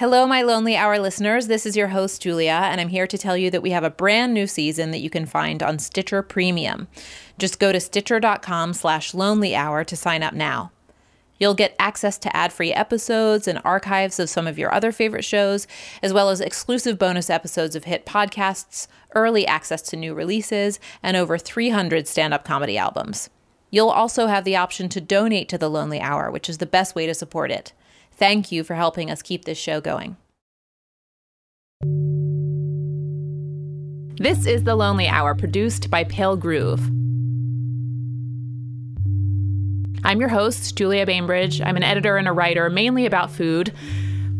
Hello, my Lonely Hour listeners. This is your host, Julia, and I'm here to tell you that we have a brand new season that you can find on Stitcher Premium. Just go to stitcher.com slash lonely hour to sign up now. You'll get access to ad free episodes and archives of some of your other favorite shows, as well as exclusive bonus episodes of hit podcasts, early access to new releases, and over 300 stand up comedy albums. You'll also have the option to donate to The Lonely Hour, which is the best way to support it. Thank you for helping us keep this show going. This is The Lonely Hour, produced by Pale Groove. I'm your host, Julia Bainbridge. I'm an editor and a writer, mainly about food,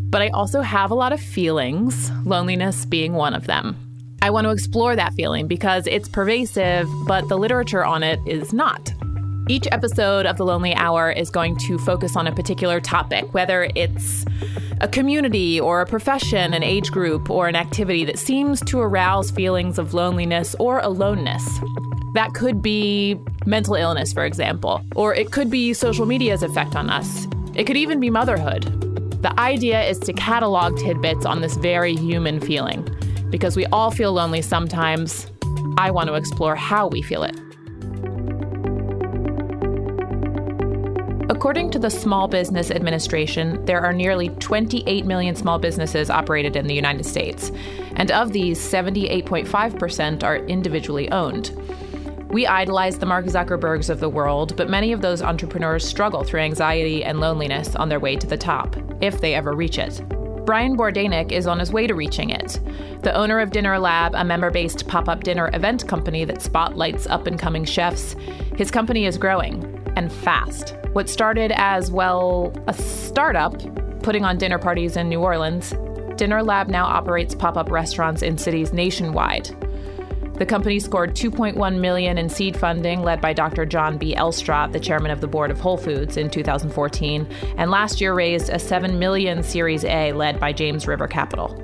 but I also have a lot of feelings, loneliness being one of them. I want to explore that feeling because it's pervasive, but the literature on it is not. Each episode of The Lonely Hour is going to focus on a particular topic, whether it's a community or a profession, an age group, or an activity that seems to arouse feelings of loneliness or aloneness. That could be mental illness, for example, or it could be social media's effect on us. It could even be motherhood. The idea is to catalog tidbits on this very human feeling. Because we all feel lonely sometimes, I want to explore how we feel it. According to the Small Business Administration, there are nearly 28 million small businesses operated in the United States, and of these, 78.5% are individually owned. We idolize the Mark Zuckerbergs of the world, but many of those entrepreneurs struggle through anxiety and loneliness on their way to the top, if they ever reach it. Brian Bordainick is on his way to reaching it. The owner of Dinner Lab, a member based pop up dinner event company that spotlights up and coming chefs, his company is growing and fast. What started as, well, a startup putting on dinner parties in New Orleans, Dinner Lab now operates pop up restaurants in cities nationwide. The company scored 2.1 million in seed funding led by Dr. John B. Elstrott, the chairman of the board of Whole Foods in 2014, and last year raised a 7 million Series A led by James River Capital.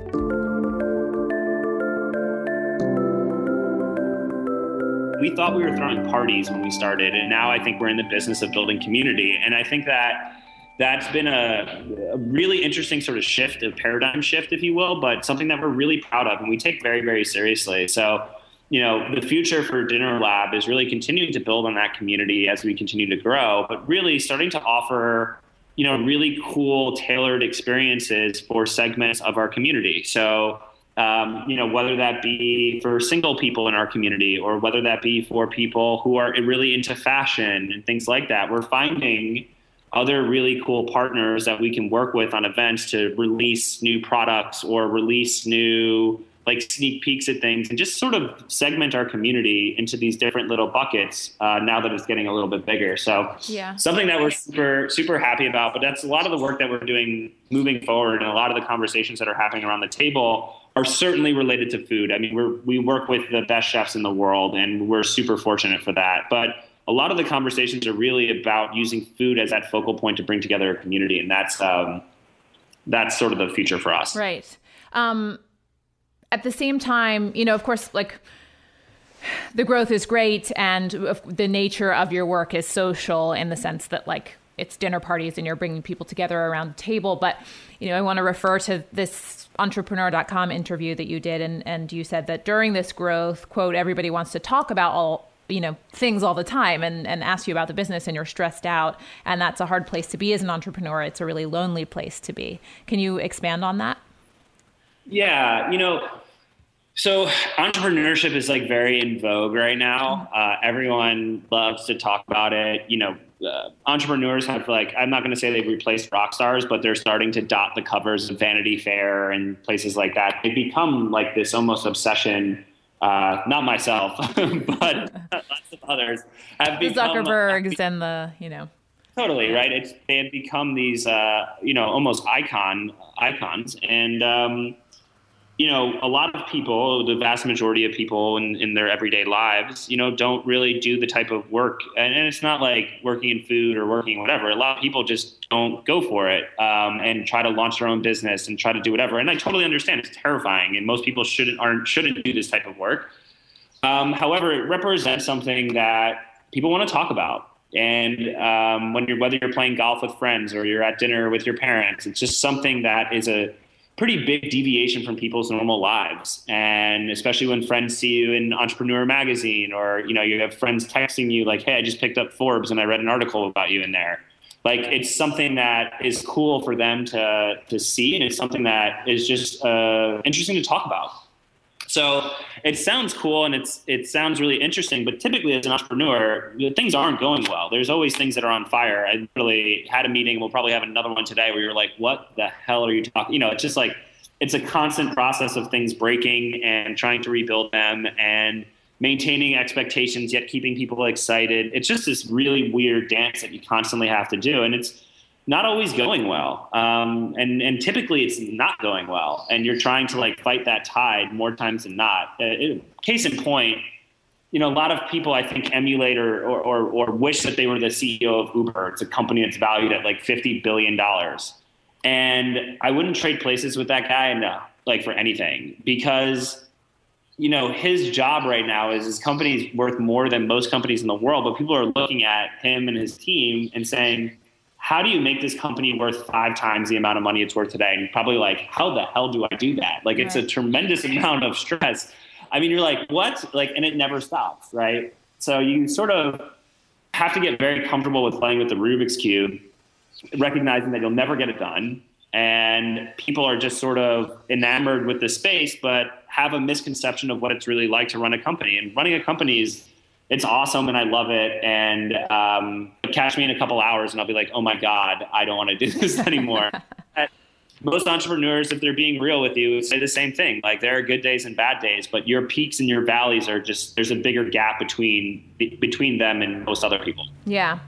We thought we were throwing parties when we started, and now I think we're in the business of building community. And I think that that's been a, a, really interesting sort of shift, a paradigm shift, if you will, but something that we're really proud of and we take very, very seriously. So, you know, the future for Dinner Lab is really continuing to build on that community as we continue to grow, but really starting to offer, you know, really cool, tailored experiences for segments of our community. So, um, you know, whether that be for single people in our community or whether that be for people who are really into fashion and things like that. We're finding other really cool partners that we can work with on events to release new products or release new like sneak peeks at things and just sort of segment our community into these different little buckets uh, now that it's getting a little bit bigger so yeah something that we're super super happy about but that's a lot of the work that we're doing moving forward and a lot of the conversations that are happening around the table are certainly related to food. I mean, we we work with the best chefs in the world, and we're super fortunate for that. But a lot of the conversations are really about using food as that focal point to bring together a community, and that's um, that's sort of the future for us. Right. Um, at the same time, you know, of course, like the growth is great, and the nature of your work is social in the sense that, like, it's dinner parties and you're bringing people together around the table. But you know, I want to refer to this entrepreneur.com interview that you did and and you said that during this growth quote everybody wants to talk about all you know things all the time and and ask you about the business and you're stressed out and that's a hard place to be as an entrepreneur. It's a really lonely place to be. Can you expand on that? Yeah you know so entrepreneurship is like very in vogue right now mm-hmm. uh, everyone loves to talk about it you know uh, entrepreneurs have like I'm not going to say they've replaced rock stars, but they're starting to dot the covers of Vanity Fair and places like that. They become like this almost obsession. Uh, not myself, but lots of others have the become, uh, Zuckerbergs and the you know totally right. It's they have become these uh, you know almost icon icons, and um, you know, a lot of people, the vast majority of people in, in their everyday lives, you know, don't really do the type of work. And, and, it's not like working in food or working whatever. A lot of people just don't go for it um, and try to launch their own business and try to do whatever. And I totally understand it's terrifying, and most people shouldn't aren't shouldn't do this type of work. Um, however, it represents something that people want to talk about. And um, when you're whether you're playing golf with friends or you're at dinner with your parents, it's just something that is a pretty big deviation from people's normal lives. And especially when friends see you in entrepreneur magazine or you know you have friends texting you like hey i just picked up forbes and i read an article about you in there. Like it's something that is cool for them to to see and it's something that is just uh, interesting to talk about so it sounds cool and it's it sounds really interesting, but typically as an entrepreneur, things aren't going well. There's always things that are on fire. I really had a meeting. We'll probably have another one today where you're like, "What the hell are you talking?" You know, it's just like it's a constant process of things breaking and trying to rebuild them and maintaining expectations yet keeping people excited. It's just this really weird dance that you constantly have to do, and it's not always going well. Um, and, and typically it's not going well. And you're trying to like fight that tide more times than not. Uh, case in point, you know, a lot of people I think emulate or, or, or, or wish that they were the CEO of Uber. It's a company that's valued at like $50 billion. And I wouldn't trade places with that guy, no, like for anything, because you know his job right now is his company's worth more than most companies in the world but people are looking at him and his team and saying how do you make this company worth five times the amount of money it's worth today? And probably like, how the hell do I do that? Like, it's a tremendous amount of stress. I mean, you're like, what? Like, and it never stops, right? So you sort of have to get very comfortable with playing with the Rubik's Cube, recognizing that you'll never get it done. And people are just sort of enamored with the space, but have a misconception of what it's really like to run a company. And running a company is it's awesome and I love it. And um, catch me in a couple hours and I'll be like, oh my God, I don't want to do this anymore. Most entrepreneurs, if they're being real with you, say the same thing. Like there are good days and bad days, but your peaks and your valleys are just there's a bigger gap between between them and most other people. Yeah,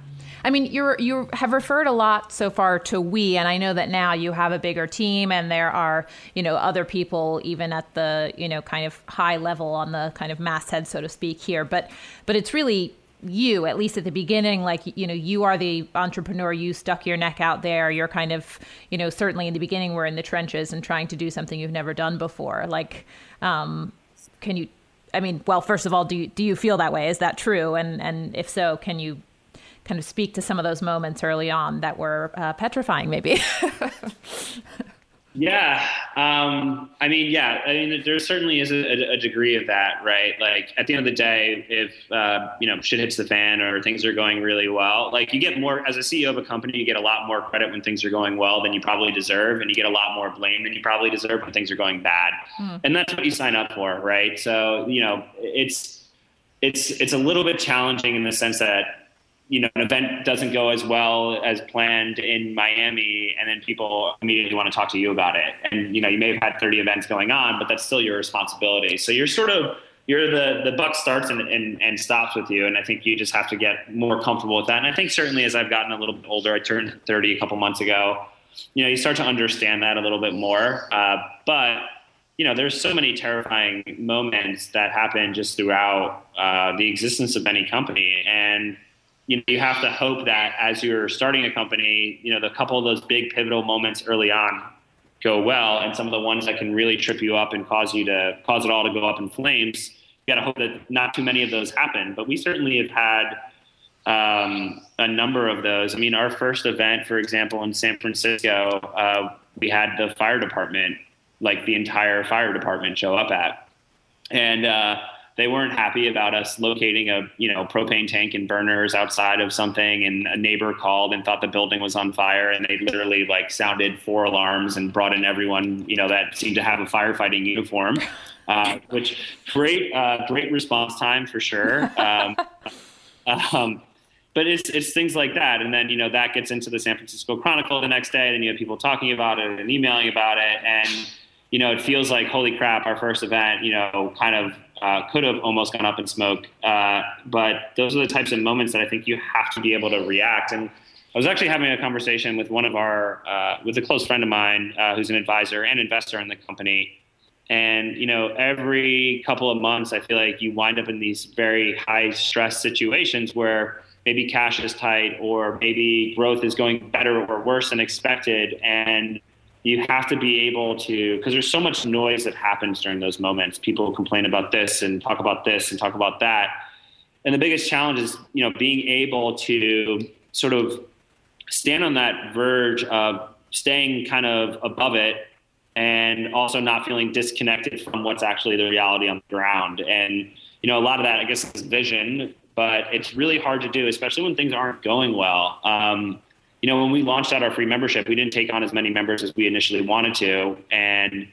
I mean, you you have referred a lot so far to we, and I know that now you have a bigger team, and there are you know other people even at the you know kind of high level on the kind of masthead, so to speak, here. But but it's really you at least at the beginning like you know you are the entrepreneur you stuck your neck out there you're kind of you know certainly in the beginning we're in the trenches and trying to do something you've never done before like um can you i mean well first of all do you, do you feel that way is that true and and if so can you kind of speak to some of those moments early on that were uh, petrifying, maybe. yeah, um, I mean, yeah, I mean, there certainly is a, a, degree of that, right? Like at the end of the day, if uh, you know shit hits the fan or things are going really well, like you get more as a CEO of a company, you get a lot more credit when things are going well than you probably deserve, and you get a lot more blame than you probably deserve when things are going bad, mm. and that's what you sign up for, right? So you know, it's it's it's a little bit challenging in the sense that you know, an event doesn't go as well as planned in Miami, and then people immediately want to talk to you about it. And you know, you may have had 30 events going on, but that's still your responsibility. So you're sort of you're the the buck starts and, and, and stops with you, and I think you just have to get more comfortable with that. And I think certainly as I've gotten a little bit older, I turned 30 a couple months ago. You know, you start to understand that a little bit more. Uh, but you know, there's so many terrifying moments that happen just throughout uh, the existence of any company, and you know, you have to hope that as you're starting a company, you know, the couple of those big pivotal moments early on go well, and some of the ones that can really trip you up and cause you to cause it all to go up in flames. You got to hope that not too many of those happen. But we certainly have had um, a number of those. I mean, our first event, for example, in San Francisco, uh, we had the fire department, like the entire fire department, show up at, and. Uh, they weren't happy about us locating a you know propane tank and burners outside of something and a neighbor called and thought the building was on fire and they literally like sounded four alarms and brought in everyone you know that seemed to have a firefighting uniform. Uh, which great uh, great response time for sure. Um, um, but it's it's things like that and then you know that gets into the san francisco chronicle the next day and you have people talking about it and emailing about it and you know it feels like holy crap our first event you know kind of uh, could have almost gone up in smoke. Uh, but those are the types of moments that I think you have to be able to react. And I was actually having a conversation with one of our, uh, with a close friend of mine uh, who's an advisor and investor in the company. And, you know, every couple of months, I feel like you wind up in these very high stress situations where maybe cash is tight or maybe growth is going better or worse than expected. And you have to be able to because there's so much noise that happens during those moments people complain about this and talk about this and talk about that and the biggest challenge is you know being able to sort of stand on that verge of staying kind of above it and also not feeling disconnected from what's actually the reality on the ground. And, you know, a lot of that, I guess, is vision, but it's really hard to do, especially when things aren't going well. Um, you know, when we launched out our free membership, we didn't take on as many members as we initially wanted to. And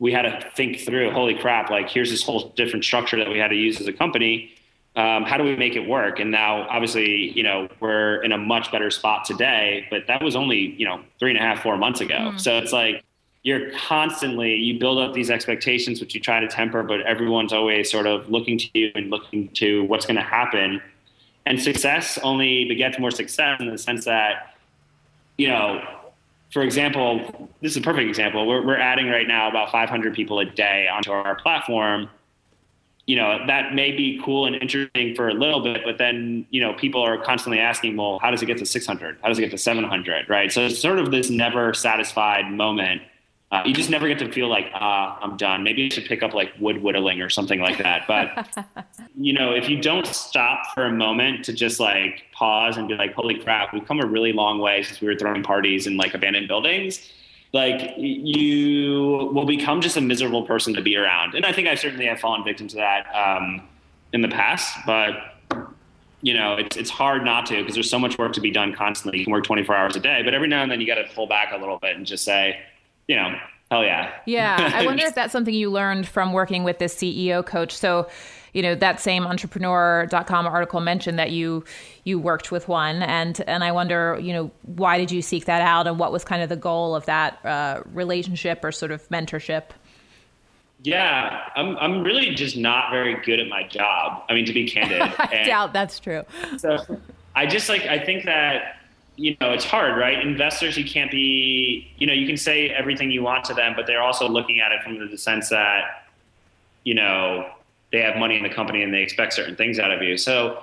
we had to think through, holy crap, like here's this whole different structure that we had to use as a company. Um, how do we make it work? And now, obviously, you know, we're in a much better spot today, but that was only, you know, three and a half, four months ago. Mm. So it's like you're constantly, you build up these expectations, which you try to temper, but everyone's always sort of looking to you and looking to what's going to happen. And success only begets more success in the sense that you know, for example, this is a perfect example. We're, we're adding right now about 500 people a day onto our platform. You know, that may be cool and interesting for a little bit, but then, you know, people are constantly asking, well, how does it get to 600? How does it get to 700? Right. So it's sort of this never satisfied moment uh, you just never get to feel like, ah, I'm done. Maybe I should pick up like wood whittling or something like that. But, you know, if you don't stop for a moment to just like pause and be like, holy crap, we've come a really long way since we were throwing parties in like abandoned buildings, like you will become just a miserable person to be around. And I think I certainly have fallen victim to that um, in the past, but you know, it's, it's hard not to because there's so much work to be done constantly. You can work 24 hours a day, but every now and then you got to pull back a little bit and just say, you know, hell yeah. Yeah. I wonder if that's something you learned from working with this CEO coach. So, you know, that same entrepreneur.com article mentioned that you you worked with one and and I wonder, you know, why did you seek that out and what was kind of the goal of that uh, relationship or sort of mentorship? Yeah, I'm I'm really just not very good at my job. I mean, to be candid. I and doubt that's true. So I just like I think that you know, it's hard, right? Investors, you can't be, you know, you can say everything you want to them, but they're also looking at it from the sense that, you know, they have money in the company and they expect certain things out of you. So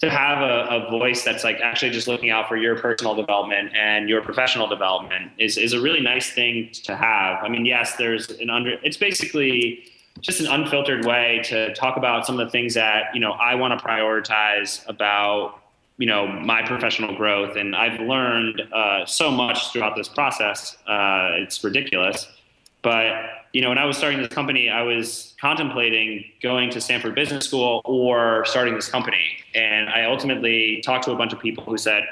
to have a, a voice that's like actually just looking out for your personal development and your professional development is, is a really nice thing to have. I mean, yes, there's an under, it's basically just an unfiltered way to talk about some of the things that, you know, I want to prioritize about you know my professional growth. And i've learned uh, so much throughout this process. Uh, it's ridiculous. But you know when i was starting this company i was contemplating going to stanford business school or starting this company. And i ultimately talked to a bunch of people who said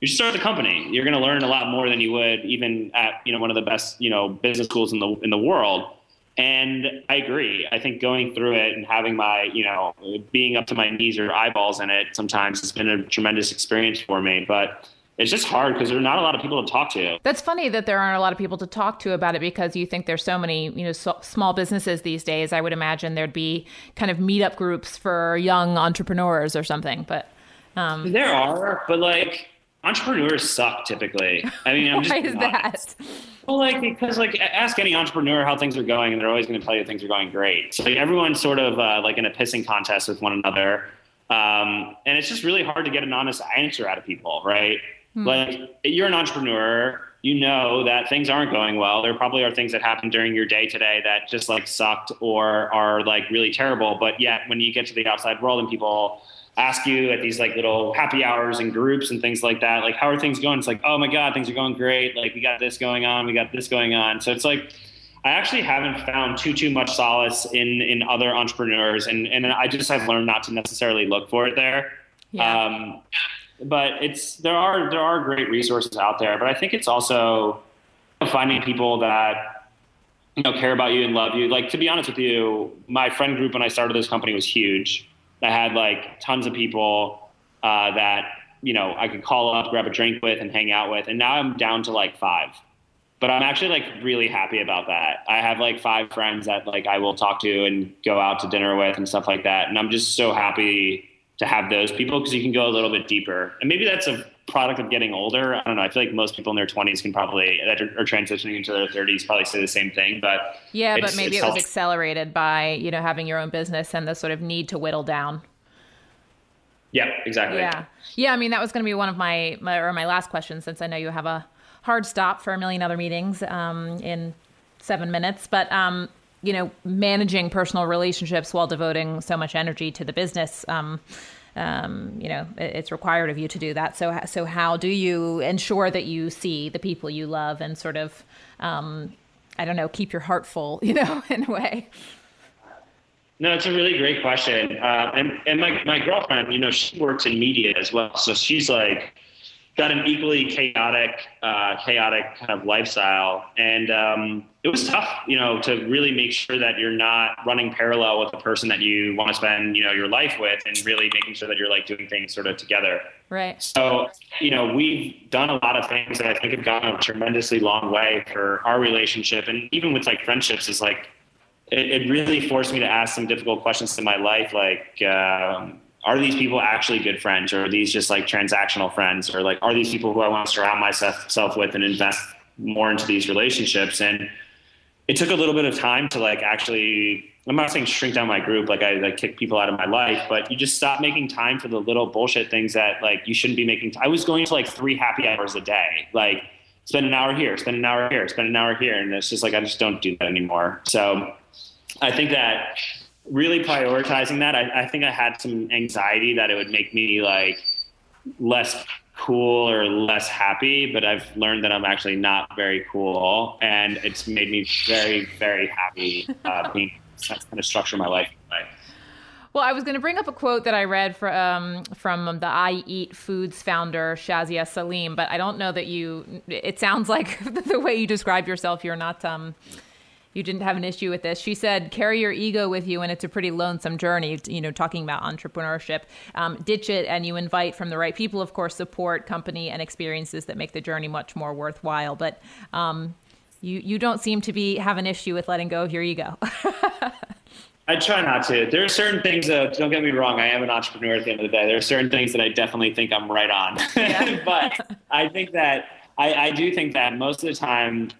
you should start the company. You're going to learn a lot more than you would even at you know one of the best you know business schools in the in the world and I agree. I think going through it and having my, you know, being up to my knees or eyeballs in it sometimes has been a tremendous experience for me. But it's just hard because there are not a lot of people to talk to. That's funny that there aren't a lot of people to talk to about it because you think there's so many, you know, so small businesses these days. I would imagine there'd be kind of meetup groups for young entrepreneurs or something. But um, there are, but like entrepreneurs suck typically. I mean, I'm just why is that? Well, like because like ask any entrepreneur how things are going, and they're always going to tell you things are going great. So like, everyone's sort of uh, like in a pissing contest with one another, um, and it's just really hard to get an honest answer out of people, right? Hmm. Like you're an entrepreneur, you know that things aren't going well. There probably are things that happen during your day today that just like sucked or are like really terrible. But yet, when you get to the outside world and people ask you at these like little happy hours and groups and things like that, like, how are things going? It's like, oh my God, things are going great. Like, we got this going on, we got this going on. So it's like, I actually haven't found too too much solace in in other entrepreneurs, and and I just have learned not to necessarily look for it there. Yeah. Um, but it's there are there are great resources out there, but I think it's also finding people that you know care about you and love you. Like to be honest with you, my friend group when I started this company was huge that had like tons of people uh, that you know I could call up, grab a drink with, and hang out with. And now I'm down to like five. But I'm actually like really happy about that. I have like five friends that like I will talk to and go out to dinner with and stuff like that. And I'm just so happy to have those people because you can go a little bit deeper. And maybe that's a product of getting older. I don't know. I feel like most people in their 20s can probably that are, transitioning into their 30s probably say the same thing. But yeah, but maybe it was accelerated by you know having your own business and the sort of need to whittle down. Yeah, exactly. Yeah, yeah. I mean, that was going to be one of my, my or my last questions since I know you have a hard stop for a million other meetings um, in seven minutes, but. Um, you know, managing personal relationships while devoting so much energy to the business. Um, um, you know, it's required of you to do that. So, so how do you ensure that you see the people you love and sort of, um, I don't know, keep your heart full, you know, in a way? No, it's a really great question. Uh, and and my, my girlfriend, you know, she works in media as well. So she's like got an equally chaotic, uh, chaotic kind of lifestyle. And um, it was tough, you know, to really make sure that you're not running parallel with the person that you want to spend, you know, your life with and really making sure that you're like doing things sort of together. Right. So, you know, we've done a lot of things that I think have gone a tremendously long way for our relationship. And even with like friendships is like, it, it, really forced me to ask some difficult questions in my life, like, um, are these people actually good friends, or are these just like transactional friends, or like, are these people who I want to surround myself with and invest more into these relationships? And it took a little bit of time to like actually. I'm not saying shrink down my group, like I like kick people out of my life, but you just stop making time for the little bullshit things that like you shouldn't be making. T- I was going to like three happy hours a day, like spend an hour here, spend an hour here, spend an hour here, and it's just like I just don't do that anymore. So I think that really prioritizing that, I, I think I had some anxiety that it would make me like less cool or less happy, but I've learned that I'm actually not very cool, and it's made me very, very happy uh, being kind of structure my life. Well, I was going to bring up a quote that I read from um, from the I Eat Foods founder Shazia Salim, but I don't know that you. It sounds like the way you describe yourself, you're not. Um, you didn't have an issue with this. She said, carry your ego with you, and it's a pretty lonesome journey, you know, talking about entrepreneurship. Um, ditch it, and you invite from the right people, of course, support, company, and experiences that make the journey much more worthwhile. But um, you, you don't seem to be have an issue with letting go of your ego. I try not to. There are certain things, that, don't get me wrong, I am an entrepreneur at the end of the day. There are certain things that I definitely think I'm right on. Yeah. but I think that, I, I do think that most of the time,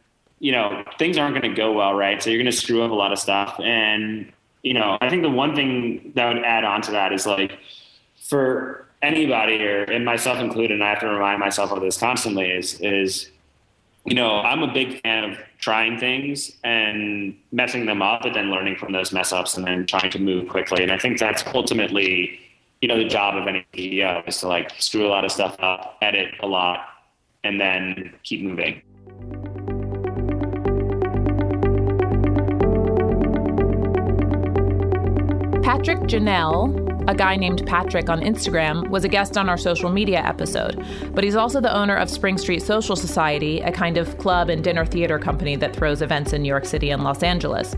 you know, things aren't going to go well, right? So you're going to screw up a lot of stuff. And, you know, I think the one thing that would add on to that is like for anybody here, and myself included, and I have to remind myself of this constantly, is, is, you know, I'm a big fan of trying things and messing them up, but then learning from those mess ups and then trying to move quickly. And I think that's ultimately, you know, the job of any CEO is to like screw a lot of stuff up, edit a lot, and then keep moving. Patrick Janelle, a guy named Patrick on Instagram, was a guest on our social media episode, but he's also the owner of Spring Street Social Society, a kind of club and dinner theater company that throws events in New York City and Los Angeles.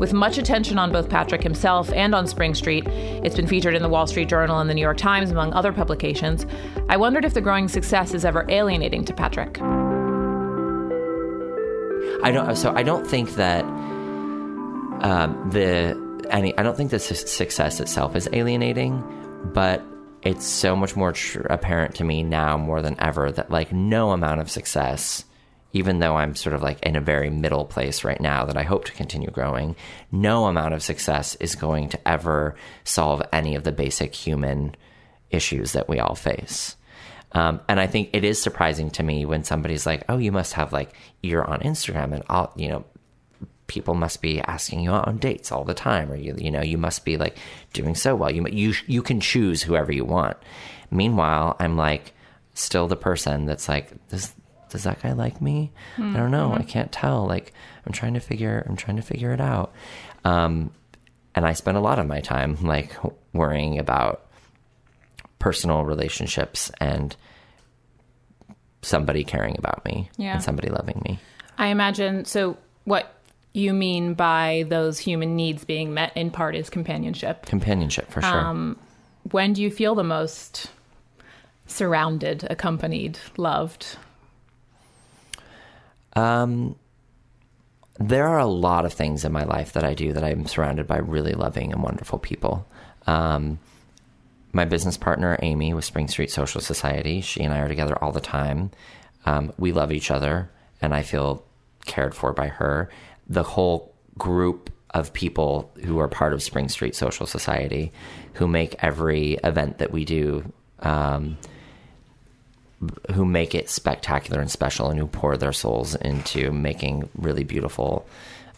With much attention on both Patrick himself and on Spring Street, it's been featured in the Wall Street Journal and the New York Times, among other publications. I wondered if the growing success is ever alienating to Patrick. I don't. So I don't think that um, the any, I don't think the success itself is alienating, but it's so much more tr- apparent to me now more than ever that like no amount of success, even though I'm sort of like in a very middle place right now that I hope to continue growing, no amount of success is going to ever solve any of the basic human issues that we all face. Um, and I think it is surprising to me when somebody's like, "Oh, you must have like you're on Instagram and all you know people must be asking you out on dates all the time or you you know you must be like doing so well you you you can choose whoever you want meanwhile i'm like still the person that's like does does that guy like me mm-hmm. i don't know i mm-hmm. can't tell like i'm trying to figure i'm trying to figure it out um, and i spend a lot of my time like worrying about personal relationships and somebody caring about me yeah. and somebody loving me i imagine so what you mean by those human needs being met in part is companionship. Companionship, for sure. Um, when do you feel the most surrounded, accompanied, loved? Um, there are a lot of things in my life that I do that I'm surrounded by really loving and wonderful people. Um, my business partner, Amy, with Spring Street Social Society, she and I are together all the time. Um, we love each other, and I feel cared for by her the whole group of people who are part of Spring Street Social Society who make every event that we do, um, who make it spectacular and special, and who pour their souls into making really beautiful,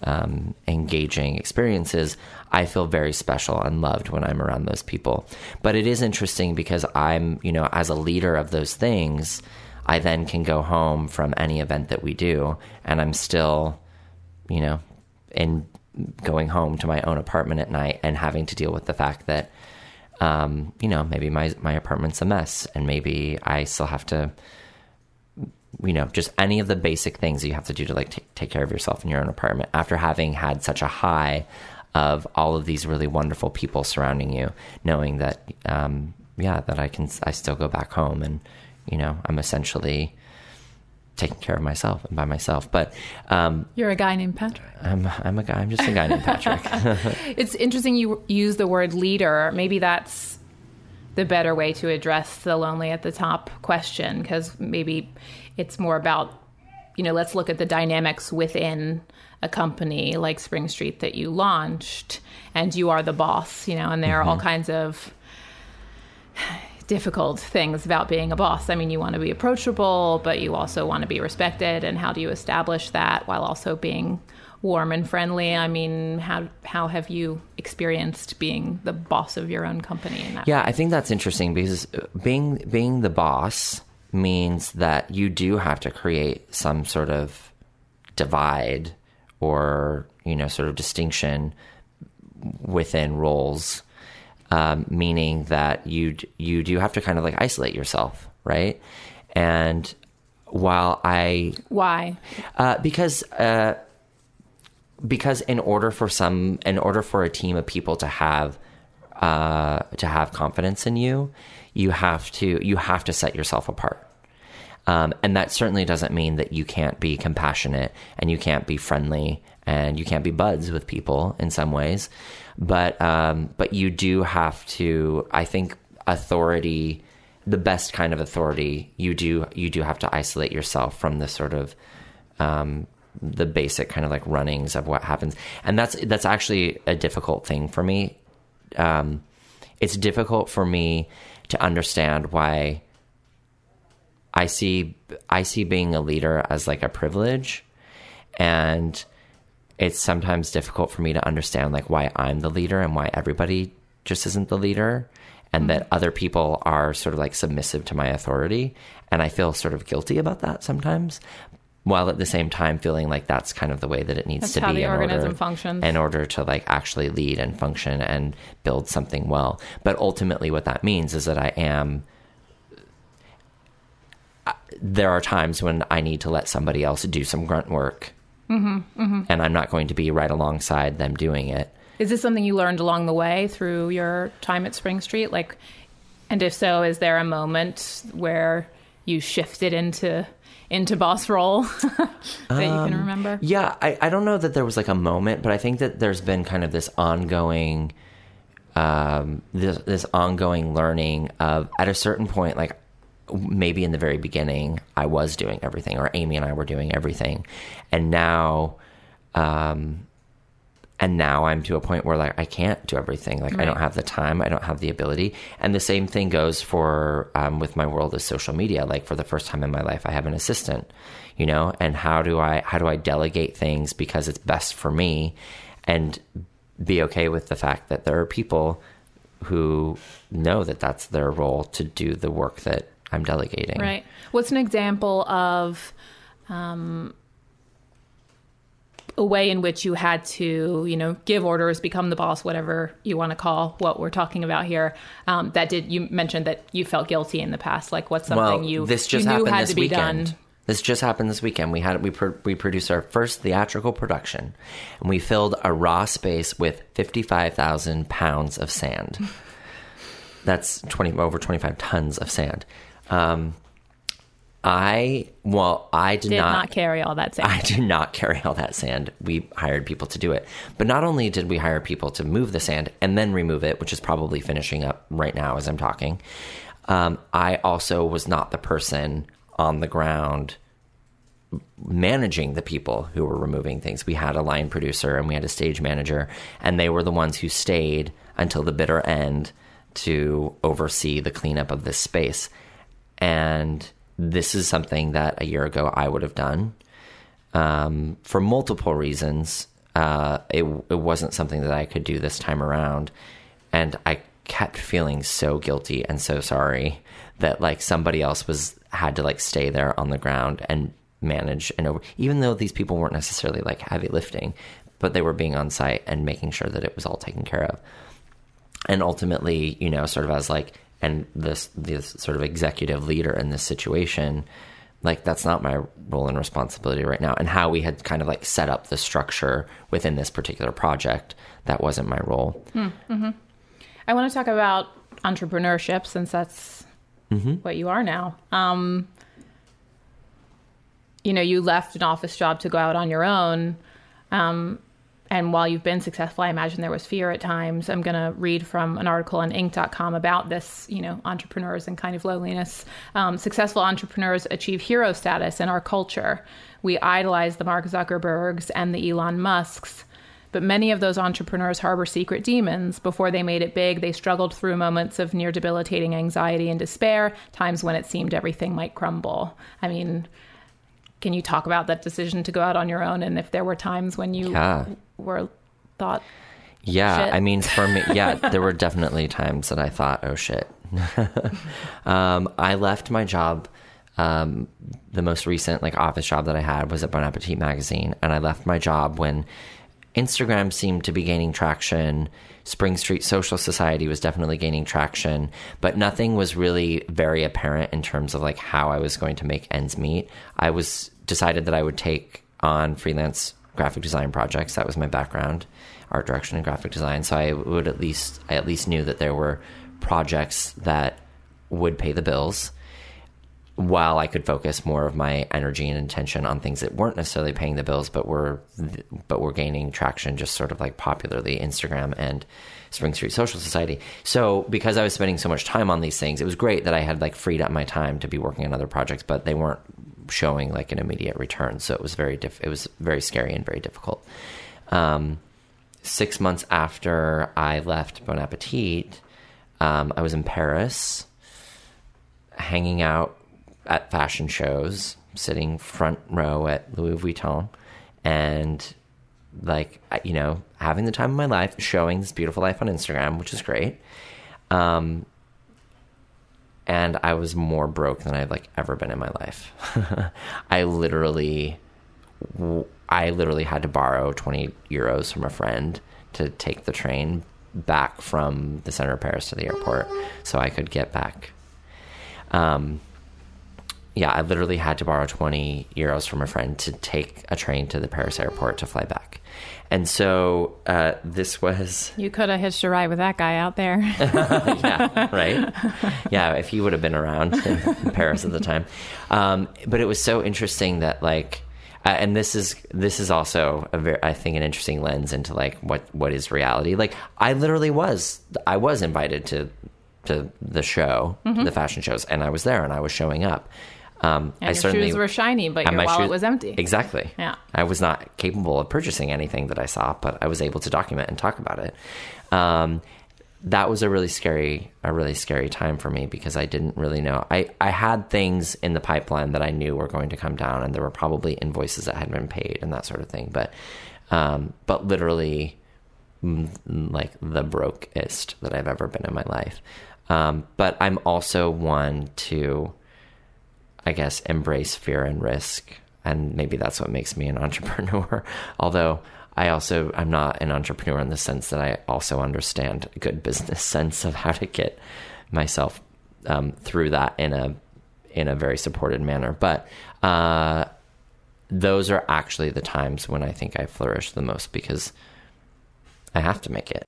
um, engaging experiences. I feel very special and loved when I'm around those people. But it is interesting because I'm, you know, as a leader of those things, I then can go home from any event that we do, and I'm still you know, and going home to my own apartment at night and having to deal with the fact that, um, you know, maybe my my apartment's a mess and maybe I still have to, you know, just any of the basic things you have to do to like t- take care of yourself in your own apartment after having had such a high of all of these really wonderful people surrounding you, knowing that, um, yeah, that I can, I still go back home and, you know, I'm essentially taking care of myself and by myself. But um, you're a guy named Patrick. I'm I'm a guy. I'm just a guy named Patrick. it's interesting you use the word leader. Maybe that's the better way to address the lonely at the top question because maybe it's more about you know let's look at the dynamics within a company like Spring Street that you launched and you are the boss. You know, and there mm-hmm. are all mm-hmm. kinds of difficult things about being a boss. I mean, you want to be approachable, but you also want to be respected. And how do you establish that while also being warm and friendly? I mean, how how have you experienced being the boss of your own company? yeah, way? I think that's interesting because uh, being being the boss means that you do have to create some sort of divide or you know sort of distinction within roles um, meaning that you you do have to kind of like isolate yourself, right? And while I why uh, because uh, because in order for some in order for a team of people to have uh, to have confidence in you, you have to you have to set yourself apart. Um, and that certainly doesn't mean that you can't be compassionate and you can't be friendly and you can't be buds with people in some ways but um, but you do have to. I think authority, the best kind of authority, you do you do have to isolate yourself from the sort of um, the basic kind of like runnings of what happens, and that's that's actually a difficult thing for me. Um, it's difficult for me to understand why I see I see being a leader as like a privilege, and it's sometimes difficult for me to understand like why I'm the leader and why everybody just isn't the leader and mm-hmm. that other people are sort of like submissive to my authority and I feel sort of guilty about that sometimes while at the same time feeling like that's kind of the way that it needs that's to how be the in organism order, functions. in order to like actually lead and function and build something well but ultimately what that means is that I am uh, there are times when I need to let somebody else do some grunt work Mm-hmm, mm-hmm. And I'm not going to be right alongside them doing it. Is this something you learned along the way through your time at Spring Street? Like, and if so, is there a moment where you shifted into into boss role that um, you can um, remember? Yeah, I, I don't know that there was like a moment, but I think that there's been kind of this ongoing um, this this ongoing learning of at a certain point, like maybe in the very beginning I was doing everything, or Amy and I were doing everything, and now, um, and now I'm to a point where like I can't do everything. Like right. I don't have the time, I don't have the ability, and the same thing goes for um, with my world of social media. Like for the first time in my life, I have an assistant, you know, and how do I how do I delegate things because it's best for me, and be okay with the fact that there are people who know that that's their role to do the work that I'm delegating. Right. What's an example of um, a way in which you had to, you know, give orders, become the boss, whatever you want to call what we're talking about here? Um, that did you mentioned that you felt guilty in the past? Like, what's something well, you this just you happened had this to be weekend. done? This just happened this weekend. We had we pro- we produced our first theatrical production, and we filled a raw space with fifty five thousand pounds of sand. That's twenty over twenty five tons of sand. Um, I well, I did, did not, not, carry all that sand. I did not carry all that sand. We hired people to do it, but not only did we hire people to move the sand and then remove it, which is probably finishing up right now as I'm talking. Um, I also was not the person on the ground managing the people who were removing things. We had a line producer and we had a stage manager, and they were the ones who stayed until the bitter end to oversee the cleanup of this space. And this is something that a year ago I would have done um, for multiple reasons. Uh, it, it wasn't something that I could do this time around. And I kept feeling so guilty and so sorry that like somebody else was had to like stay there on the ground and manage and over even though these people weren't necessarily like heavy lifting but they were being on site and making sure that it was all taken care of and ultimately you know sort of as like and this this sort of executive leader in this situation like that's not my role and responsibility right now and how we had kind of like set up the structure within this particular project that wasn't my role mm-hmm. i want to talk about entrepreneurship since that's mm-hmm. what you are now um, you know, you left an office job to go out on your own. Um, and while you've been successful, I imagine there was fear at times. I'm going to read from an article on Inc.com about this, you know, entrepreneurs and kind of loneliness. Um, successful entrepreneurs achieve hero status in our culture. We idolize the Mark Zuckerbergs and the Elon Musks. But many of those entrepreneurs harbor secret demons. Before they made it big, they struggled through moments of near debilitating anxiety and despair, times when it seemed everything might crumble. I mean, can you talk about that decision to go out on your own and if there were times when you yeah. Were thought yeah shit? i mean for me yeah there were definitely times that i thought oh shit um, i left my job um, the most recent like office job that i had was at bon appetit magazine and i left my job when instagram seemed to be gaining traction Spring Street Social Society was definitely gaining traction, but nothing was really very apparent in terms of like how I was going to make ends meet. I was decided that I would take on freelance graphic design projects. That was my background, art direction and graphic design. So I would at least I at least knew that there were projects that would pay the bills while I could focus more of my energy and intention on things that weren't necessarily paying the bills, but were but were gaining traction, just sort of like popularly Instagram and Spring Street Social Society. So because I was spending so much time on these things, it was great that I had like freed up my time to be working on other projects, but they weren't showing like an immediate return. So it was very diff- it was very scary and very difficult. Um, six months after I left Bon Appetit, um, I was in Paris, hanging out at fashion shows, sitting front row at Louis Vuitton, and like you know having the time of my life, showing this beautiful life on Instagram, which is great. Um, and I was more broke than I've like ever been in my life. I literally, I literally had to borrow twenty euros from a friend to take the train back from the center of Paris to the airport, so I could get back. Um, yeah, I literally had to borrow 20 euros from a friend to take a train to the Paris airport to fly back. And so uh, this was. You could have hitched a ride with that guy out there. yeah, right? Yeah, if he would have been around in Paris at the time. Um, but it was so interesting that, like, uh, and this is this is also a very, I think an interesting lens into like what what is reality. Like I literally was I was invited to to the show, mm-hmm. the fashion shows, and I was there and I was showing up. Um, and I your certainly, shoes were shiny, but your wallet shoes, was empty. Exactly. Yeah. I was not capable of purchasing anything that I saw, but I was able to document and talk about it. Um, that was a really scary, a really scary time for me because I didn't really know. I, I had things in the pipeline that I knew were going to come down, and there were probably invoices that had been paid and that sort of thing. But, um, but literally, like the brokest that I've ever been in my life. Um, but I'm also one to I guess, embrace fear and risk. And maybe that's what makes me an entrepreneur. Although I also, I'm not an entrepreneur in the sense that I also understand a good business sense of how to get myself um, through that in a, in a very supported manner. But, uh, those are actually the times when I think I flourish the most because I have to make it.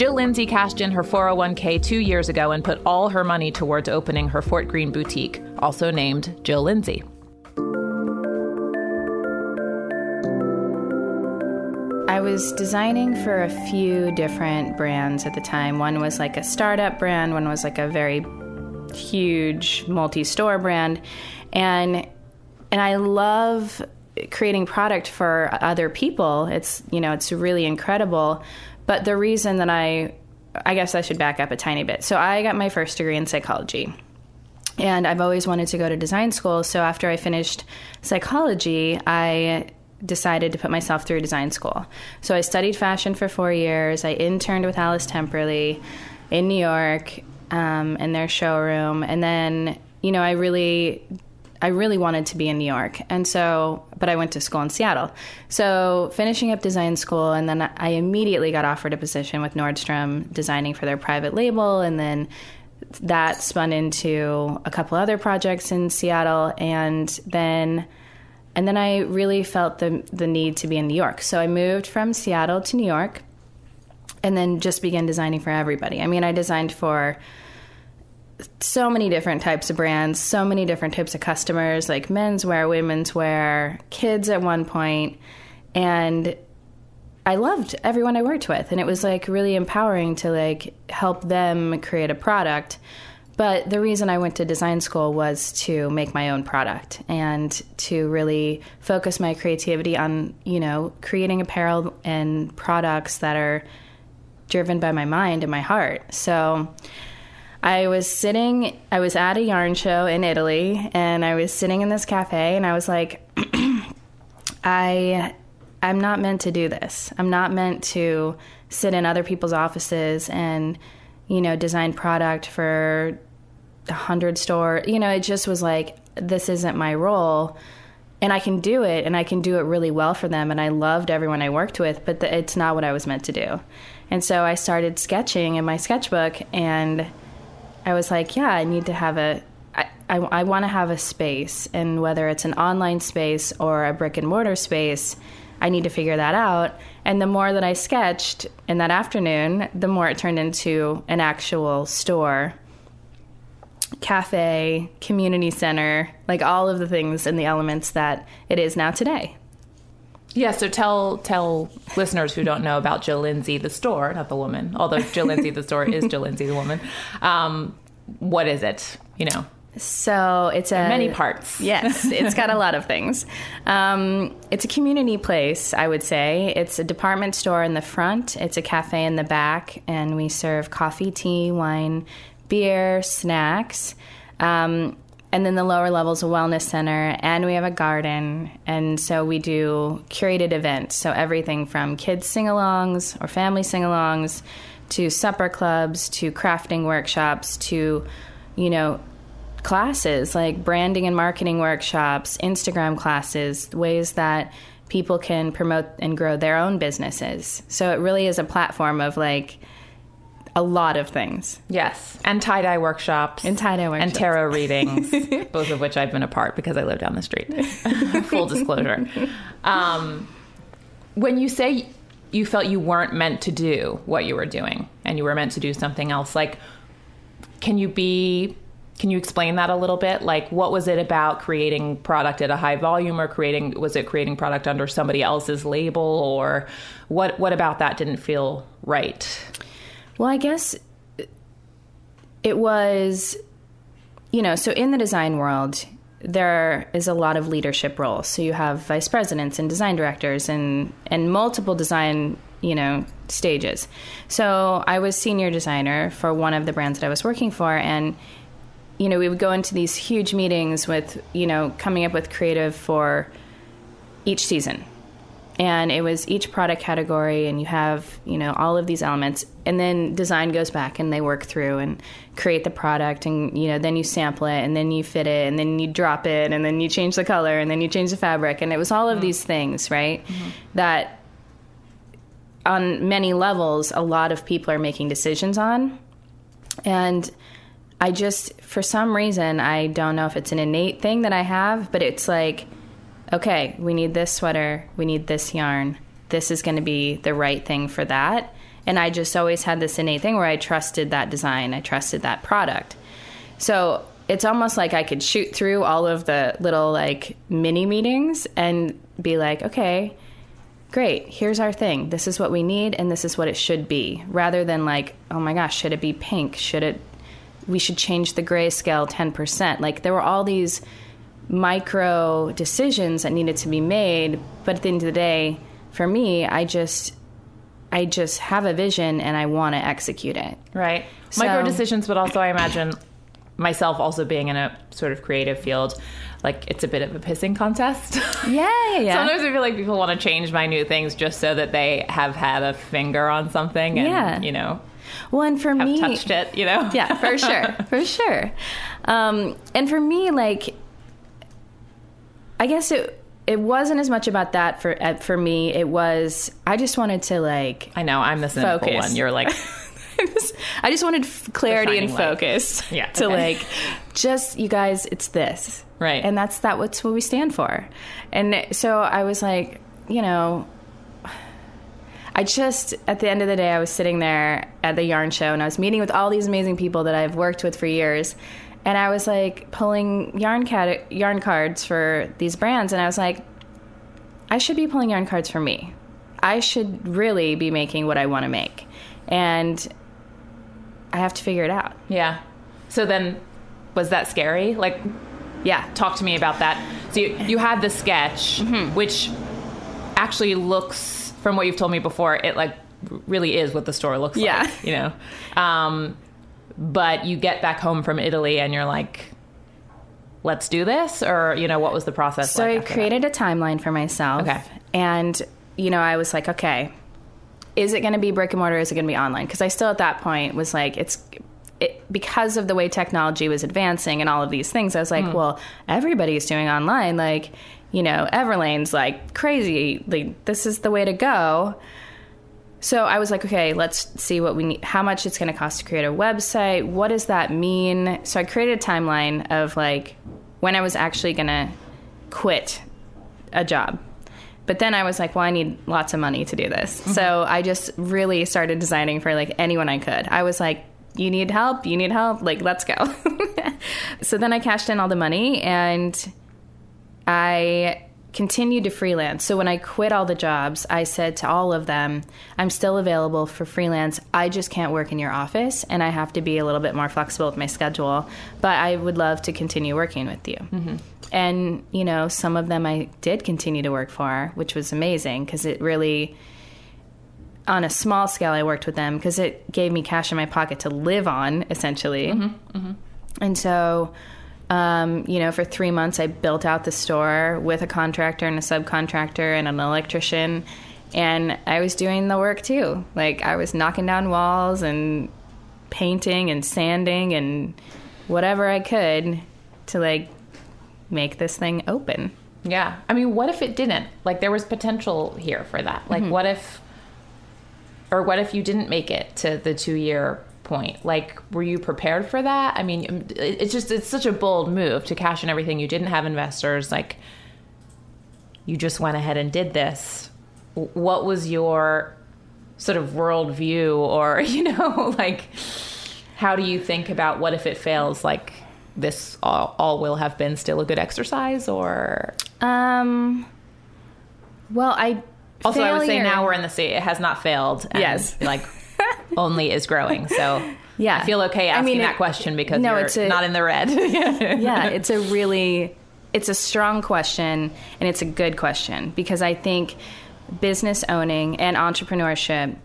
Jill Lindsey cashed in her 401k two years ago and put all her money towards opening her Fort Greene boutique, also named Jill Lindsey. I was designing for a few different brands at the time. One was like a startup brand, one was like a very huge multi-store brand. And and I love creating product for other people. It's, you know, it's really incredible. But the reason that I, I guess I should back up a tiny bit. So I got my first degree in psychology. And I've always wanted to go to design school. So after I finished psychology, I decided to put myself through design school. So I studied fashion for four years. I interned with Alice Temperley in New York. um, in their showroom, and then you know I really I really wanted to be in New York. And so, but I went to school in Seattle. So, finishing up design school, and then I immediately got offered a position with Nordstrom designing for their private label. And then that spun into a couple other projects in Seattle. And then, and then I really felt the, the need to be in New York. So, I moved from Seattle to New York and then just began designing for everybody. I mean, I designed for so many different types of brands, so many different types of customers, like menswear, women's wear, kids at one point, and I loved everyone I worked with, and it was like really empowering to like help them create a product. But the reason I went to design school was to make my own product and to really focus my creativity on, you know, creating apparel and products that are driven by my mind and my heart. So I was sitting, I was at a yarn show in Italy, and I was sitting in this cafe, and I was like, I, I'm not meant to do this. I'm not meant to sit in other people's offices and, you know, design product for a hundred store. You know, it just was like, this isn't my role. And I can do it, and I can do it really well for them. And I loved everyone I worked with, but the, it's not what I was meant to do. And so I started sketching in my sketchbook, and I was like, yeah, I need to have a, I, I, I want to have a space. And whether it's an online space or a brick and mortar space, I need to figure that out. And the more that I sketched in that afternoon, the more it turned into an actual store, cafe, community center, like all of the things and the elements that it is now today. Yeah, so tell tell listeners who don't know about Jill Lindsey the store, not the woman. Although Jill Lindsey the store is Jill Lindsey the woman. Um, what is it? You know. So it's a many parts. Yes, it's got a lot of things. Um, it's a community place, I would say. It's a department store in the front. It's a cafe in the back, and we serve coffee, tea, wine, beer, snacks. Um, and then the lower levels a wellness center and we have a garden and so we do curated events. So everything from kids sing-alongs or family sing-alongs to supper clubs to crafting workshops to you know classes like branding and marketing workshops instagram classes ways that people can promote and grow their own businesses. So it really is a platform of like a lot of things. Yes, and tie dye workshops, and tie dye workshops, and tarot readings, both of which I've been a part because I live down the street. Full disclosure. Um, when you say you felt you weren't meant to do what you were doing, and you were meant to do something else, like, can you be? Can you explain that a little bit? Like, what was it about creating product at a high volume, or creating? Was it creating product under somebody else's label, or what? What about that didn't feel right? Well, I guess it was, you know, so in the design world, there is a lot of leadership roles. So you have vice presidents and design directors and and multiple design, you know, stages. So I was senior designer for one of the brands that I was working for and you know, we would go into these huge meetings with, you know, coming up with creative for each season and it was each product category and you have you know all of these elements and then design goes back and they work through and create the product and you know then you sample it and then you fit it and then you drop it and then you change the color and then you change the fabric and it was all of mm-hmm. these things right mm-hmm. that on many levels a lot of people are making decisions on and i just for some reason i don't know if it's an innate thing that i have but it's like okay, we need this sweater, we need this yarn. This is going to be the right thing for that. And I just always had this innate thing where I trusted that design, I trusted that product. So it's almost like I could shoot through all of the little like mini meetings and be like, okay, great, here's our thing. This is what we need and this is what it should be. Rather than like, oh my gosh, should it be pink? Should it, we should change the grayscale 10%. Like there were all these micro decisions that needed to be made. But at the end of the day, for me, I just I just have a vision and I want to execute it. Right. So, micro decisions, but also I imagine myself also being in a sort of creative field, like it's a bit of a pissing contest. Yeah, yeah, yeah. Sometimes I feel like people want to change my new things just so that they have had a finger on something. And, yeah. You know. Well, and for have me, touched it, you know? yeah, for sure, for sure. Um, and for me, like, I guess it it wasn't as much about that for for me. It was I just wanted to like I know, I'm the cynical Focus. one. You're like, I just, I just wanted f- clarity and shining light. focus. Yeah, To okay. like, just you guys, it's this. Right. And that's that. What's what we stand for. And so I was like, you know, I just at the end of the day, I was sitting there at the yarn show and I was meeting with all these amazing people that I've worked with for years. And I was like pulling yarn cat yarn cards for these brands, and I was like, I should be pulling yarn cards for me. I should really be making what I want to make. And I have to figure it out. yeah. So then, was that scary? Like, Yeah. talk to me about that. So you, you had the sketch, Mm-hmm. which actually looks, from what you've told me before, it like really is what the store looks Yeah. like. You know, um, but you get back home from Italy and you're like, let's do this, or you know, what was the process? So like I after that? created a timeline for myself. Okay. And, you know, I was like, okay, is it going to be brick and mortar? Is it going to be online? Because I still at that point was like, it's it, because of the way technology was advancing and all of these things. I was like, Hmm. well, everybody's doing online. Like, you know, Everlane's like crazy. Like, this is the way to go. So I was like, okay, let's see what we need, how much it's going to cost to create a website. What does that mean? So I created a timeline of like when I was actually going to quit a job. But then I was like, well, I need lots of money to do this. Mm-hmm. So I just really started designing for like anyone I could. I was like, you need help? You need help? Like, let's go. so then I cashed in all the money and I continued to freelance. So when I quit all the jobs, I said to all of them, I'm still available for freelance. I just can't work in your office and I have to be a little bit more flexible with my schedule, but I would love to continue working with you. Mm-hmm. And, you know, some of them I did continue to work for, which was amazing because it really on a small scale I worked with them because it gave me cash in my pocket to live on essentially. Mm-hmm. Mm-hmm. And so, um, you know, for three months, I built out the store with a contractor and a subcontractor and an electrician. And I was doing the work too. Like, I was knocking down walls and painting and sanding and whatever I could to, like, make this thing open. Yeah. I mean, what if it didn't? Like, there was potential here for that. Like, Mm-hmm. what if, or what if you didn't make it to the two year point? Like, were you prepared for that? I mean, it's just, it's such a bold move to cash in everything. You didn't have investors. Like, you just went ahead and did this. What was your sort of worldview, or, you know, like, how do you think about what if it fails? Like, this all, all will have been still a good exercise, or Um, well, I. Also, I would say now we're in the state. It has not failed. And Yes. like only is growing. So Yeah. I feel okay I asking mean, that it- question because no, you're it's a- not in the red. yeah, it's a really it's a strong question and it's a good question because I think business owning and entrepreneurship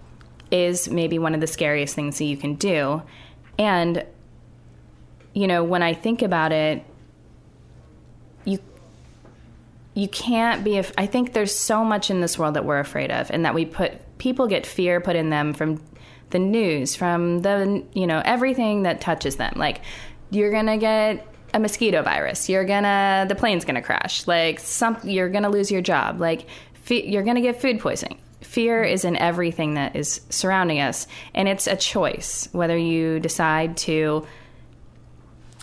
is maybe one of the scariest things that you can do. And you know, when I think about it, you you can't be af- I think there's so much in this world that we're afraid of and that we put people get fear put in them from the news, from the you know, everything that touches them. Like you're going to get a mosquito virus. You're going to the plane's going to crash. Like some you're going to lose your job. Like fe- you're going to get food poisoning. Fear is in everything that is surrounding us and it's a choice whether you decide to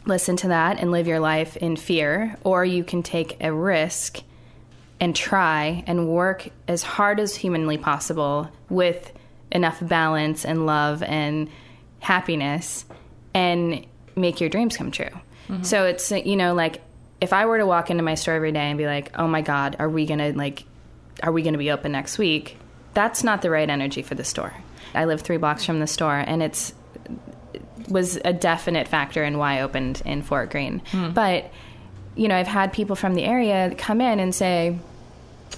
listen to that and live your life in fear, or you can take a risk and try and work as hard as humanly possible with enough balance and love and happiness and make your dreams come true. Mm-hmm. So it's, you know, like if I were to walk into my store every day and be like, oh my God, are we going to like, are we going to be open next week? That's not the right energy for the store. I live three blocks from the store and it's was a definite factor in why I opened in Fort Greene. Hmm. But, you know, I've had people from the area come in and say,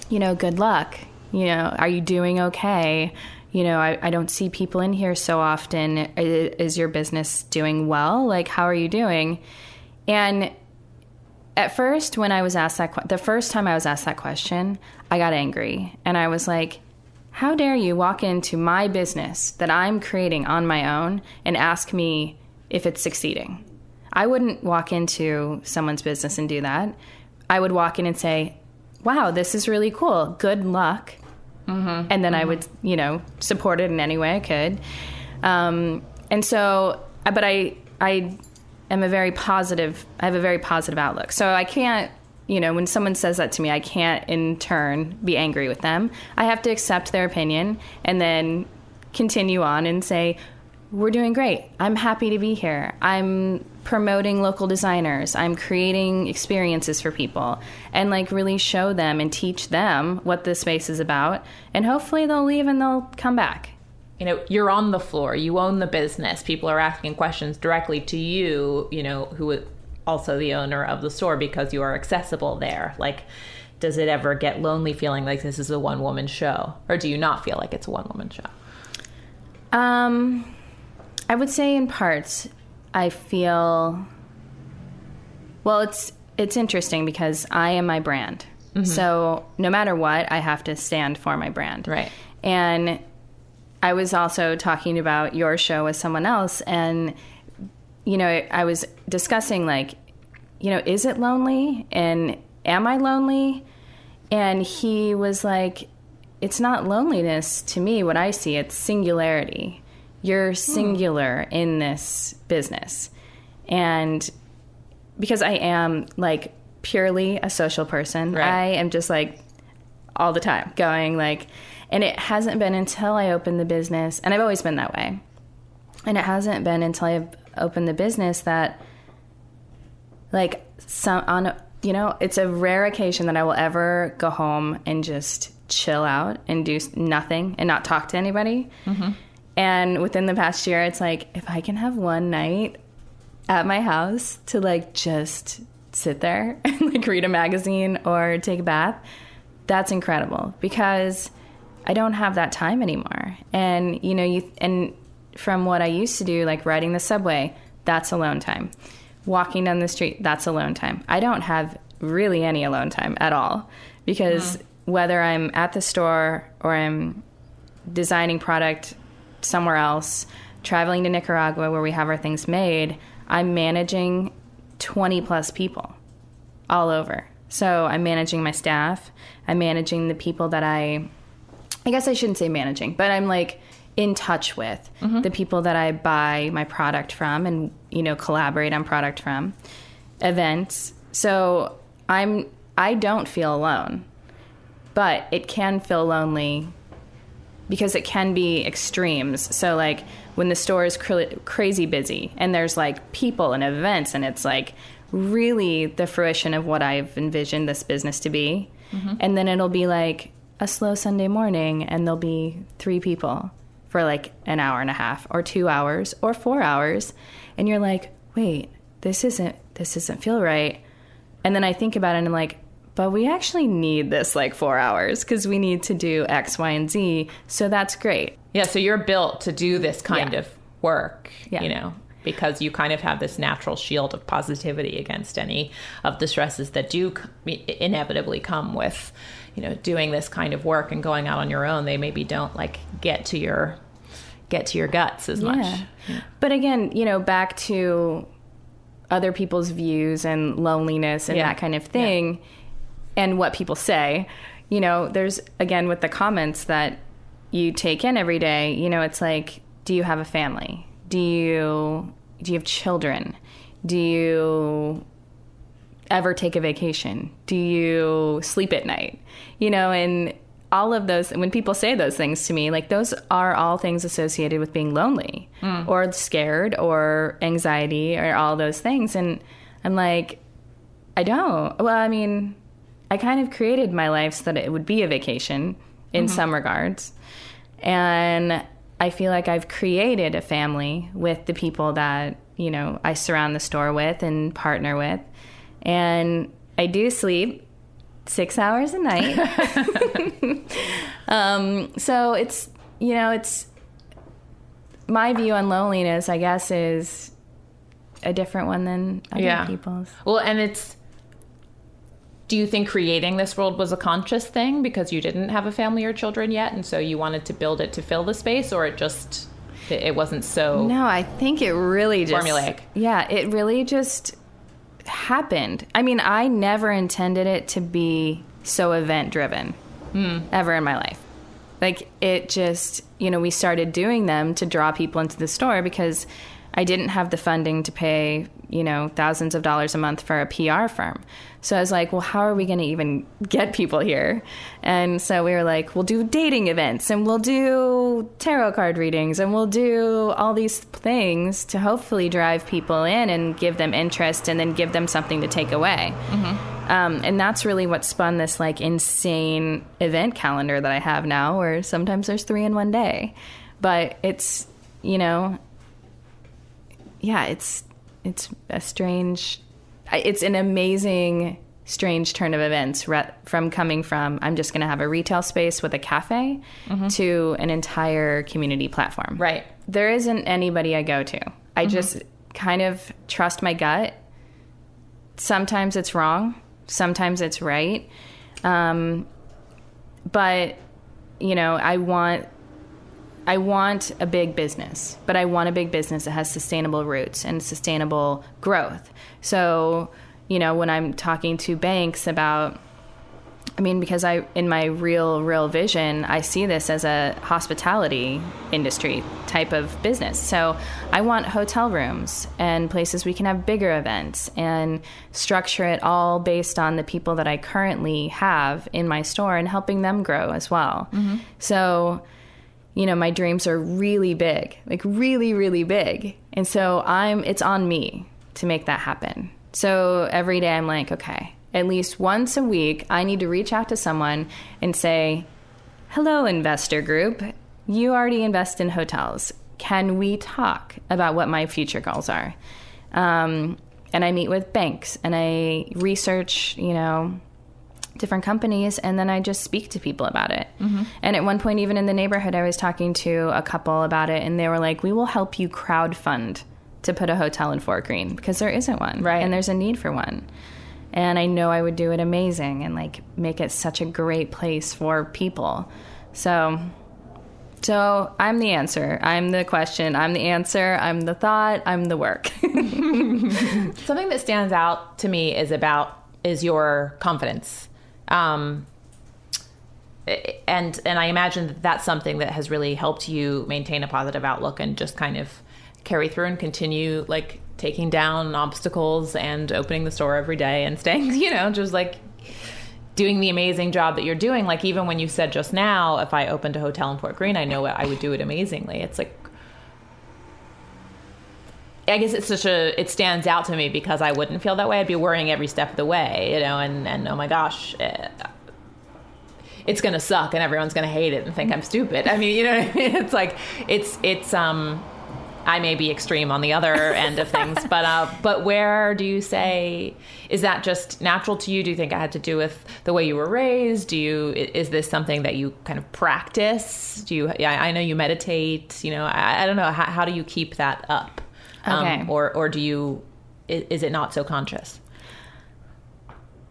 you know, good luck. You know, are you doing okay? You know, I, I don't see people in here so often. Is your business doing well? Like, how are you doing? And at first, when I was asked that, que- the first time I was asked that question, I got angry. And I was like, how dare you walk into my business that I'm creating on my own and ask me if it's succeeding? I wouldn't walk into someone's business and do that. I would walk in and say, wow, this is really cool. Good luck. Mm-hmm. And then mm-hmm. I would, you know, support it in any way I could. Um, and so, uh, but I, I am a very positive, I have a very positive outlook. So I can't you know, when someone says that to me, I can't in turn be angry with them. I have to accept their opinion and then continue on and say, we're doing great. I'm happy to be here. I'm promoting local designers. I'm creating experiences for people and like really show them and teach them what this space is about. And hopefully they'll leave and they'll come back. You know, you're on the floor, you own the business. People are asking questions directly to you, you know, who also the owner of the store because you are accessible there. Like, does it ever get lonely feeling like this is a one woman show? Or do you not feel like it's a one woman show? Um, I would say in parts, I feel well, it's it's interesting because I am my brand. Mm-hmm. So no matter what, I have to stand for my brand. Right. And I was also talking about your show with someone else and you know, I was discussing like, you know, is it lonely and am I lonely? And he was like, it's not loneliness to me, what I see, it's singularity. You're hmm. singular hmm. in this business. And because I am like purely a social person, right. I am just like all the time going like, and it hasn't been until I opened the business, and I've always been that way. And it hasn't been until I've open the business that like some on you know it's a rare occasion that i will ever go home and just chill out and do nothing and not talk to anybody mm-hmm. And within the past year it's like if i can have one night at my house to like just sit there and like read a magazine or take a bath that's incredible because i don't have that time anymore and you know you and from what I used to do, like riding the subway, that's alone time. Walking down the street, that's alone time. I don't have really any alone time at all because mm-hmm. whether I'm at the store or I'm designing product somewhere else, traveling to Nicaragua where we have our things made, I'm managing 20 plus people all over. So I'm managing my staff, I'm managing the people that I I guess I shouldn't say managing, but I'm like in touch with mm-hmm. the people that I buy my product from and you know collaborate on product from events. So I'm I don't feel alone. But it can feel lonely because it can be extremes. So like when the store is cr- crazy busy and there's like people and events and it's like really the fruition of what I've envisioned this business to be. Mm-hmm. And then it'll be like a slow Sunday morning and there'll be three people for like an hour and a half or 2 hours or 4 hours and you're like, "Wait, this isn't this doesn't feel right." And then I think about it and I'm like, but we actually need this like four hours because we need to do X, Y, and Z. So that's great. Yeah. So you're built to do this kind yeah. of work, yeah. you know, because you kind of have this natural shield of positivity against any of the stresses that do inevitably come with, you know, doing this kind of work and going out on your own. They maybe don't like get to your get to your guts as yeah. much. But again, you know, back to other people's views and loneliness and yeah. that kind of thing and what people say. You know, there's again with the comments that you take in every day, you know, it's like, do you have a family? Do you do you have children? Do you ever take a vacation? Do you sleep at night? You know, and all of those when people say those things to me like those are all things associated with being lonely mm. or scared or anxiety or all those things and i'm like i don't well i mean i kind of created my life so that it would be a vacation in mm-hmm. some regards and i feel like i've created a family with the people that you know i surround the store with and partner with and i do sleep six hours a night. um, so it's, you know, it's my view on loneliness, I guess, is a different one than other yeah. people's. Well, and it's do you think creating this world was a conscious thing because you didn't have a family or children yet and so you wanted to build it to fill the space or it just it, wasn't so No, I think it really just Formulaic. Yeah, it really just happened. I mean, I never intended it to be so event driven hmm. ever in my life. Like it just, you know, we started doing them to draw people into the store because I didn't have the funding to pay, you know, thousands of dollars a month for a PR firm. So I was like, well, how are we going to even get people here? And so we were like, we'll do dating events and we'll do tarot card readings and we'll do all these things to hopefully drive people in and give them interest and then give them something to take away. Um, and that's really what spun this like insane event calendar that I have now, where sometimes there's three in one day. But it's, you know, yeah, it's it's a strange, it's an amazing, strange turn of events re- from coming from I'm just going to have a retail space with a cafe to an entire community platform. right There isn't anybody I go to. I just kind of trust my gut. Sometimes it's wrong, sometimes it's right. Um, but you know, I want I want a big business, but I want a big business that has sustainable roots and sustainable growth. So, you know, when I'm talking to banks about I mean, because I, in my real, real vision, I see this as a hospitality industry type of business. So I want hotel rooms and places we can have bigger events and structure it all based on the people that I currently have in my store and helping them grow as well. Mm-hmm. So, you know, my dreams are really big, like really, really big. And so I'm, it's on me to make that happen. So every day I'm like, okay, at least once a week, I need to reach out to someone and say, hello, investor group. You already invest in hotels. Can we talk about what my future goals are? Um, and I meet with banks and I research, you know, different companies and then I just speak to people about it. Mm-hmm. And at one point, even in the neighborhood, I was talking to a couple about it and they were like, we will help you crowdfund to put a hotel in Fort Greene because there isn't one. Right. And there's a need for one. And I know I would do it amazing and like make it such a great place for people. So, so I'm the answer. I'm the question. I'm the answer. I'm the thought. I'm the work. something that stands out to me is about is your confidence um and and i imagine that that's something that has really helped you maintain a positive outlook and just kind of carry through and continue like taking down obstacles and opening the store every day and staying you know just like doing the amazing job that you're doing. Like even when you said just now if i opened a hotel in fort greene i know i would do it amazingly. It's like I guess it's such a it stands out to me because I wouldn't feel that way. I'd be worrying every step of the way, you know, and and oh my gosh, eh, it's gonna suck and everyone's gonna hate it and think I'm stupid. I mean, you know, I mean? it's like it's it's um, I may be extreme on the other end of things, but uh, but where do you say is that just natural to you? Do you think it had to do with the way you were raised? Do you is this something that you kind of practice? Do you? Yeah, I know you meditate. You know, I, I don't know. How, how do you keep that up? Okay. Um, or or do you? Is it not so conscious?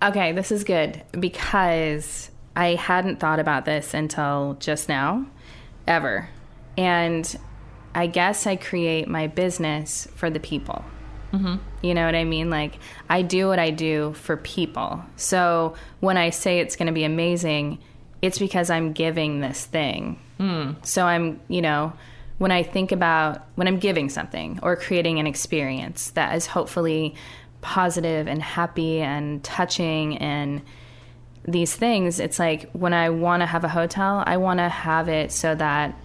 Okay, this is good because I hadn't thought about this until just now, ever. And I guess I create my business for the people. Mm-hmm. You know what I mean? Like, I do what I do for people. So when I say it's going to be amazing, it's because I'm giving this thing. So I'm, you know, when I think about when I'm giving something or creating an experience that is hopefully positive and happy and touching and these things, it's like when I want to have a hotel, I want to have it so that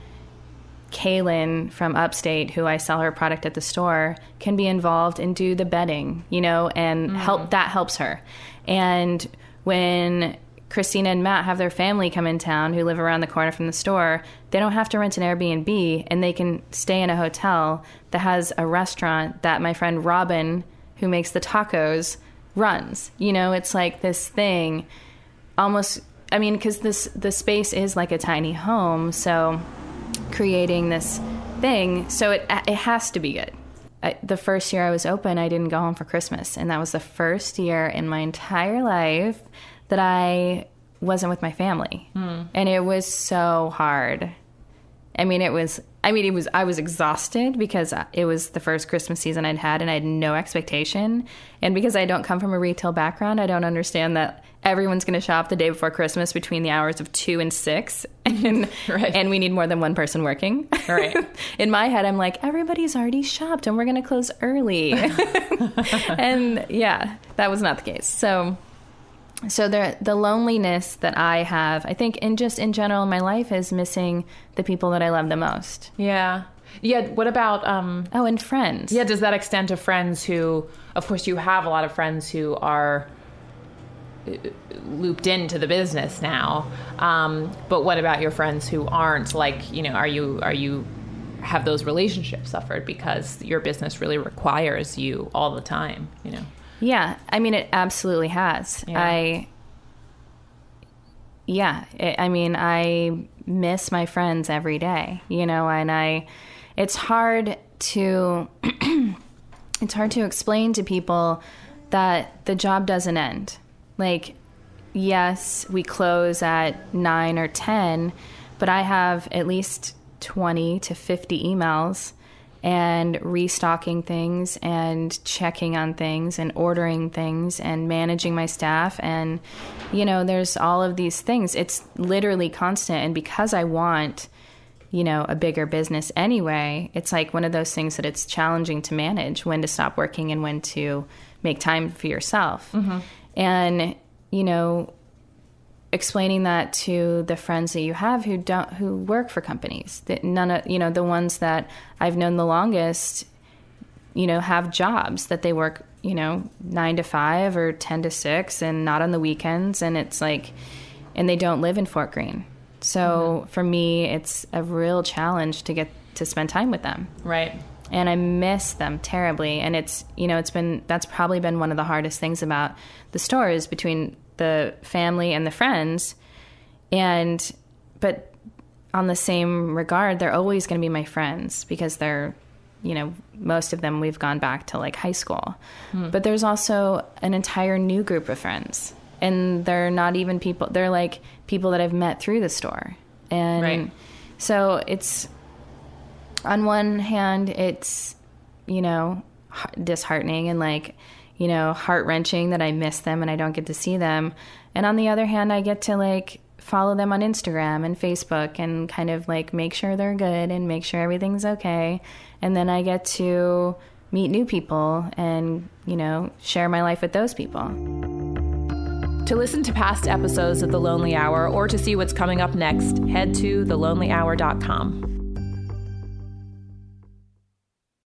Kaylin from upstate, who I sell her product at the store, can be involved and do the bedding, you know, and help mm-hmm. that helps her. And when Christina and Matt have their family come in town who live around the corner from the store, they don't have to rent an Airbnb and they can stay in a hotel that has a restaurant that my friend Robin, who makes the tacos, runs. You know, it's like this thing almost I mean, because this the space is like a tiny home, so creating this thing, so it it has to be good. I, the first year I was open, I didn't go home for Christmas. And that was the first year in my entire life that I wasn't with my family. Hmm. And it was so hard. I mean, it was, I mean, it was, I was exhausted because it was the first Christmas season I'd had and I had no expectation. And because I don't come from a retail background, I don't understand that everyone's going to shop the day before Christmas between the hours of two and six. And, Right. and we need more than one person working. Right. In my head, I'm like, everybody's already shopped and we're going to close early. and yeah, that was not the case. So, so the the loneliness that I have, I think, in just in general in my life, is missing the people that I love the most. Yeah. Yeah. What about um Oh, and friends. yeah, does that extend to friends who of course you have a lot of friends who are uh, looped into the business now. Um, but what about your friends who aren't like, you know, are you are you have those relationships suffered because your business really requires you all the time, you know? Yeah, I mean, it absolutely has. Yeah. I, yeah, it, I mean, I miss my friends every day, you know, and I, it's hard to, it's hard to explain to people that the job doesn't end. Like, yes, we close at nine or 10, but I have at least 20 to 50 emails and restocking things and checking on things and ordering things and managing my staff. And, you know, there's all of these things. It's literally constant. And because I want, you know, a bigger business anyway, it's like one of those things that it's challenging to manage when to stop working and when to make time for yourself. Mm-hmm. And, you know, explaining that to the friends that you have who don't who work for companies that none of you know the ones that I've known the longest you know have jobs that they work you know 9 to 5 or 10 to 6 and not on the weekends and it's like and they don't live in Fort Greene so mm-hmm. for me it's a real challenge to get to spend time with them Right. and I miss them terribly. And it's you know it's been that's probably been one of the hardest things about the store is between the family and the friends, and but on the same regard, they're always going to be my friends because they're you know most of them we've gone back to like high school, hmm. but there's also an entire new group of friends. And they're not even people. They're like people that I've met through the store, and Right. so it's on one hand, it's, you know, disheartening and like, you know, heart wrenching that I miss them and I don't get to see them. And on the other hand, I get to like follow them on Instagram and Facebook and kind of like make sure they're good and make sure everything's okay. And then I get to meet new people and, you know, share my life with those people. To listen to past episodes of The Lonely Hour or to see what's coming up next, head to thelonelyhour.com.